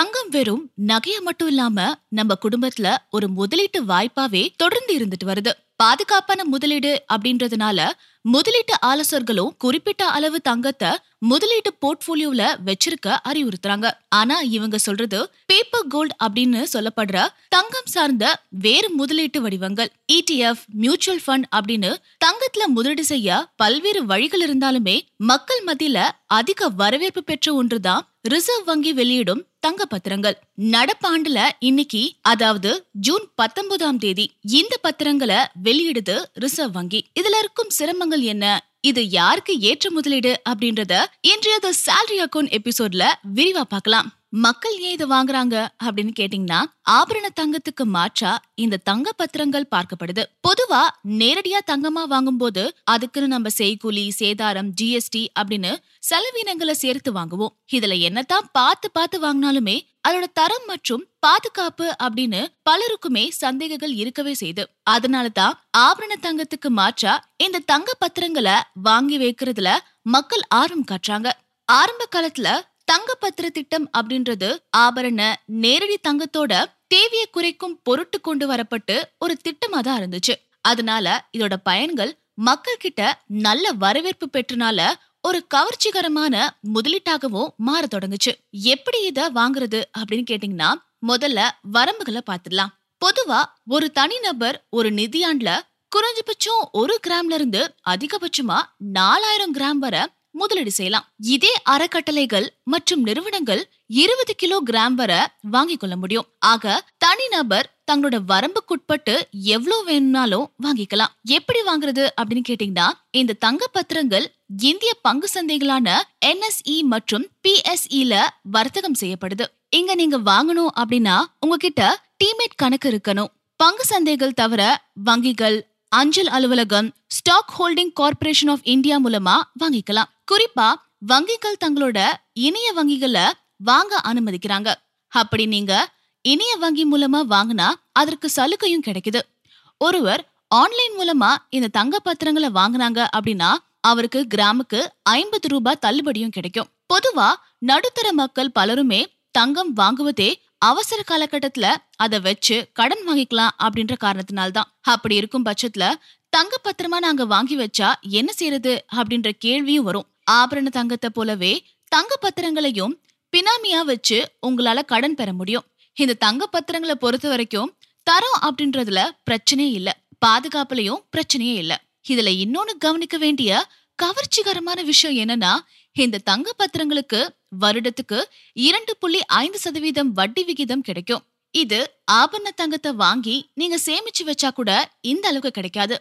தங்கம் வெறும் நகைய மட்டும் இல்லாம நம்ம குடும்பத்துல ஒரு முதலீட்டு வாய்ப்பாவே தொடர்ந்து இருந்துட்டு வருது. பாதுகாப்பான முதலீடு அப்படின்றதுனால முதலீட்டு ஆலோசகர்களும் குறிப்பிட்ட அளவு தங்கத்தை முதலீட்டு போர்ட்போலியோல வச்சிருக்க அறிவுறுத்துறாங்க. ஆனா இவங்க சொல்றது பேப்பர் கோல்ட் அப்படின்னு சொல்லப்படுற தங்கம் சார்ந்த வேறு முதலீட்டு வடிவங்கள் இடிஎஃப் மியூச்சுவல் ஃபண்ட் அப்படின்னு தங்கத்துல முதலீடு செய்ய பல்வேறு வழிகள் இருந்தாலுமே மக்கள் மத்தியில அதிக வரவேற்பு பெற்ற ஒன்றுதான் ரிசர்வ் வங்கி வெளியிடும் தங்க பத்திரங்கள். நடப்பாண்டுல இன்னைக்கு அதாவது ஜூன் பத்தொன்பதாம் தேதி இந்த பத்திரங்களை வெளியிடுது ரிசர்வ் வங்கி. இதுல இருக்கும் சிரமங்கள் என்ன? இது யாருக்கு ஏற்ற முதலீடு அப்படின்றத இன்றைய த சேலரி அக்கௌண்ட் எபிசோட்ல விரிவா பார்க்கலாம். மக்கள் ஏன் இதை வாங்குறாங்க அப்படின்னு கேட்டீங்கன்னா ஆபரண தங்கத்துக்கு மாற்றா இந்த தங்க பத்திரங்கள் பார்க்கப்படுது. பொதுவா நேரடியா தங்கமா வாங்கும்போது அதுக்குன்னு நம்ம செய்கூலி சேதாரம் ஜிஎஸ்டி அப்படின்னு செலவினங்களை சேர்த்து வாங்குவோம். இதுல என்னதான் பார்த்து பார்த்து வாங்கினாலுமே அதோட தரம் மற்றும் பாதுகாப்பு அப்படின்னு பலருக்குமே சந்தேகங்கள் இருக்கவே செய்யுது அதனாலதான் ஆபரண தங்கத்துக்கு மாற்றா இந்த தங்க பத்திரங்களை வாங்கி வைக்கிறதுல மக்கள் ஆர்வம் காட்டுறாங்க. ஆரம்ப காலத்துல தங்கப்பத்திர திட்டம் அப்படின்றது ஆபரண நேரடி தங்கத்தோட தேவையை குறைக்கும் பொருட்டு கொண்டு வரப்பட்டு ஒரு திட்டமா தான் இருந்துச்சு. அதனால இதோட பயன்கள் மக்கள் கிட்ட நல்ல வரவேற்பு பெற்றனால ஒரு கவர்ச்சிகரமான முதலீட்டாகவும் மாற தொடங்குச்சு. எப்படி இத வாங்குறது அப்படின்னு கேட்டீங்கன்னா முதல்ல வரம்புகளை பாத்துடலாம் பொதுவா ஒரு தனிநபர் ஒரு நிதியாண்டுல குறைஞ்சபட்சம் ஒரு கிராம்ல இருந்து அதிகபட்சமா நாலாயிரம் கிராம் வரை முதலீடு செய்யலாம். இதே அறக்கட்டளைகள் மற்றும் நிறுவனங்கள் இருபது கிலோ கிராம் வரை வாங்கிக் கொள்ள முடியும். ஆக தனிநபர் தங்களோட வரம்புக்குட்பட்டு எவ்வளவு வேணும்னாலும் வாங்கிக்கலாம். எப்படி வாங்குறது அப்படின்னு கேட்டீங்கன்னா இந்த தங்க பத்திரங்கள் இந்திய பங்கு சந்தைகளான என்எஸ்இ மற்றும் பிஎஸ்இல வர்த்தகம் செய்யப்படுது. இங்க நீங்க வாங்கணும் அப்படின்னா உங்ககிட்ட டீமேட் கணக்கு இருக்கணும். பங்கு சந்தைகள் தவிர வங்கிகள் அஞ்சல் அலுவலகம் Stock Holding Corporation of India மூலமா வாங்கிக்கலாம். குறிப்பா வங்கிகள் தங்களோட இணைய வங்கிகளை வாங்க அனுமதிக்கிறாங்க. அப்படி நீங்க இணைய வங்கி மூலமா வாங்கினா அதற்கு சலுகையும் கிடைக்குது. ஒருவர் ஆன்லைன் மூலமா இந்த தங்க பத்திரங்களை வாங்குனாங்க அப்படின்னா அவருக்கு கிராமுக்கு ஐம்பது ரூபாய் தள்ளுபடியும் கிடைக்கும். பொதுவா நடுத்தர மக்கள் பலருமே தங்கம் வாங்குவதே அவசர காலகட்டத்துல அத வச்சு கடன் வாங்கிக்கலாம் அப்படின்ற காரணத்தினால்தான். அப்படி இருக்கும் பட்சத்துல தங்க பத்திரமா நாங்க வாங்கி வச்சா என்ன செய்யறது அப்படின்ற கேள்வியும் வரும். ஆபரண தங்கத்தை போலவே தங்க பத்திரங்களையும் பினாமியா வச்சு உங்களால கடன் பெற முடியும். இந்த தங்க பத்திரங்களை பொறுத்த வரைக்கும் தரம் அப்படின்றதுல பிரச்சனையே இல்ல. பாதுகாப்புலயும் பிரச்சனையே இல்ல. இதுல இன்னொன்னு கவனிக்க வேண்டிய கவர்ச்சிகரமான விஷயம் என்னன்னா இந்த தங்க பத்திரங்களுக்கு வருடத்துக்கு இரண்டு புள்ளி ஐந்து சதவீதம் வட்டி விகிதம் கிடைக்கும். இது ஆபரண தங்கத்தை வாங்கி நீங்க சேமிச்சு வச்சா கூட இந்த அளவுக்கு கிடைக்காது.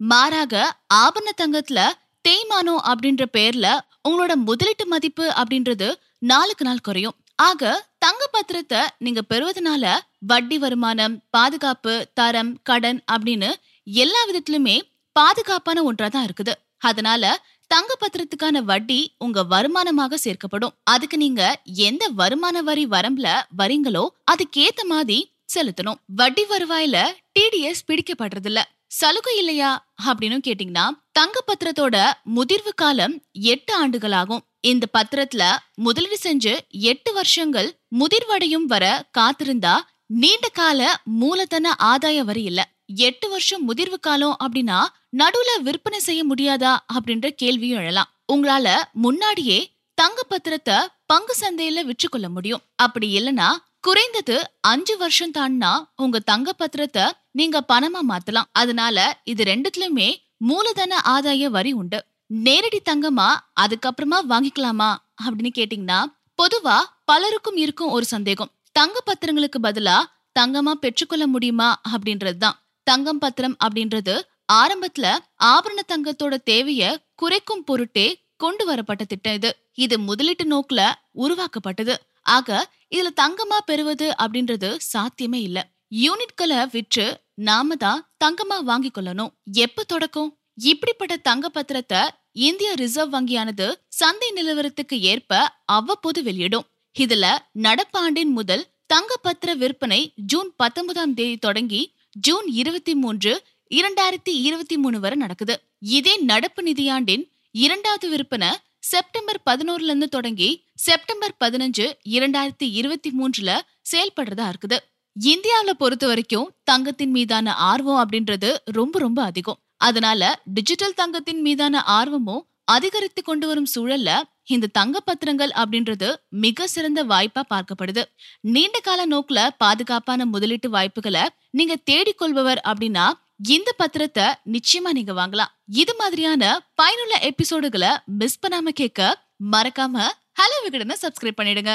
மாறாக ஆபரண தங்கத்துல தேய்மானம் அப்படின்ற பேர்ல உங்களோட முதலீட்டு மதிப்பு அப்படின்றது நாளுக்கு நாள் குறையும். ஆக தங்க பத்திரத்தை நீங்க பெறுவதனால வட்டி வருமானம் பாதுகாப்பு தரம் கடன் அப்படின்னு எல்லா விதத்திலுமே பாதுகாப்பான ஒன்றா தான் இருக்குது. அதனால தங்க பத்திரத்துக்கான வட்டி உங்க வருமானமாக சேர்க்கப்படும். அதுக்கு நீங்க எந்த வருமான வரி வரம்புல வரீங்களோ அதுக்கேத்த மாதிரி செலுத்தணும். வட்டி வருவாயில டிடிஎஸ் பிடிக்கப்படுறது இல்ல சலுகை இல்லையா? அப்படின்னு கேட்டீங்கன்னா தங்க பத்திரத்தோட முதிர்வு காலம் எட்டு ஆண்டுகள் ஆகும் இந்த பத்திரத்துல முதலீடு செஞ்சு எட்டு வருஷங்கள் முதிர்வடையும் வர காத்திருந்தா நீண்ட கால மூலதன ஆதாய வரி இல்ல. எட்டு வருஷம் முதிர்வு காலம் அப்படின்னா நடுவுல விற்பனை செய்ய முடியாதா அப்படின்ற கேள்வியும் எழலாம். உங்களால முன்னாடியே தங்க பத்திரத்தை பங்கு சந்தையில விற்று கொள்ள முடியும். அப்படி இல்லனா குறைந்தது அஞ்சு வருஷம் தாண்டினா உங்க தங்க பத்திரத்தை நீங்க பணமா மாத்தலாம். அதனால இது ரெண்டுத்துலயுமே மூலதன ஆதாய வரி உண்டு. நேரடி தங்கமா அதுக்கப்புறமா வாங்கிக்கலாமா அப்படின்னு கேட்டீங்கன்னா பொதுவா பலருக்கும் இருக்கும் ஒரு சந்தேகம். தங்க பத்திரங்களுக்கு பதிலா தங்கமா பெற்றுக்கொள்ள முடியுமா அப்படின்றதுதான். தங்கம் பத்திரம் அப்படின்றது ஆரம்பத்துல ஆபரண தங்கத்தோட தேவைய குறைக்கும் பொருட்டே கொண்டு வரப்பட்ட திட்டம் இது. இது முதலீட்டு நோக்குல உருவாக்கப்பட்டது. ஆக இதுல தங்கமா பெறுவது அப்படின்றது சாத்தியமே இல்ல. யூனிட்களை விற்று நாம தான் தங்கமா வாங்கி கொள்ளணும். எப்ப தொடக்கம்? இப்படிப்பட்ட தங்க பத்திரத்தை இந்திய ரிசர்வ் வங்கியானது சந்தை நிலவரத்துக்கு ஏற்ப அவ்வப்போது வெளியிடும். இதுல நடப்பாண்டின் முதல் தங்க பத்திர விற்பனை ஜூன் பத்தொன்பதாம் தேதி தொடங்கி ஜூன் இருபத்தி மூன்று இரண்டாயிரத்தி இருபத்தி மூணு வரை நடக்குது. இதே நடப்பு நிதியாண்டின் இரண்டாவது விற்பனை செப்டம்பர் பதினோருல இருந்து தொடங்கி செப்டம்பர் பதினஞ்சு இரண்டாயிரத்தி இருபத்தி மூன்றுல செயல்படுறதா இருக்குது. இந்தியாவில பொறுத்த வரைக்கும் தங்கத்தின் மீதான ஆர்வம் அப்படின்றது ரொம்ப ரொம்ப அதிகம். அதனால டிஜிட்டல் தங்கத்தின் மீதான ஆர்வமும் அதிகரித்து கொண்டு வரும் சூழல்ல இந்த தங்க பத்திரங்கள் அப்படின்றது மிக சிறந்த வாய்ப்பா பார்க்கப்படுது. நீண்ட கால நோக்குல பாதுகாப்பான முதலீட்டு வாய்ப்புகளை நீங்க தேடிக்கொள்பவர் அப்படின்னா இந்த பத்திரத்தை நிச்சயமா நீங்க வாங்கலாம். இது மாதிரியான பயனுள்ள எபிசோடுகளை மிஸ் பண்ணாம கேட்க மறக்காம ஹலோ விகடனை சப்ஸ்கிரைப் பண்ணிடுங்க.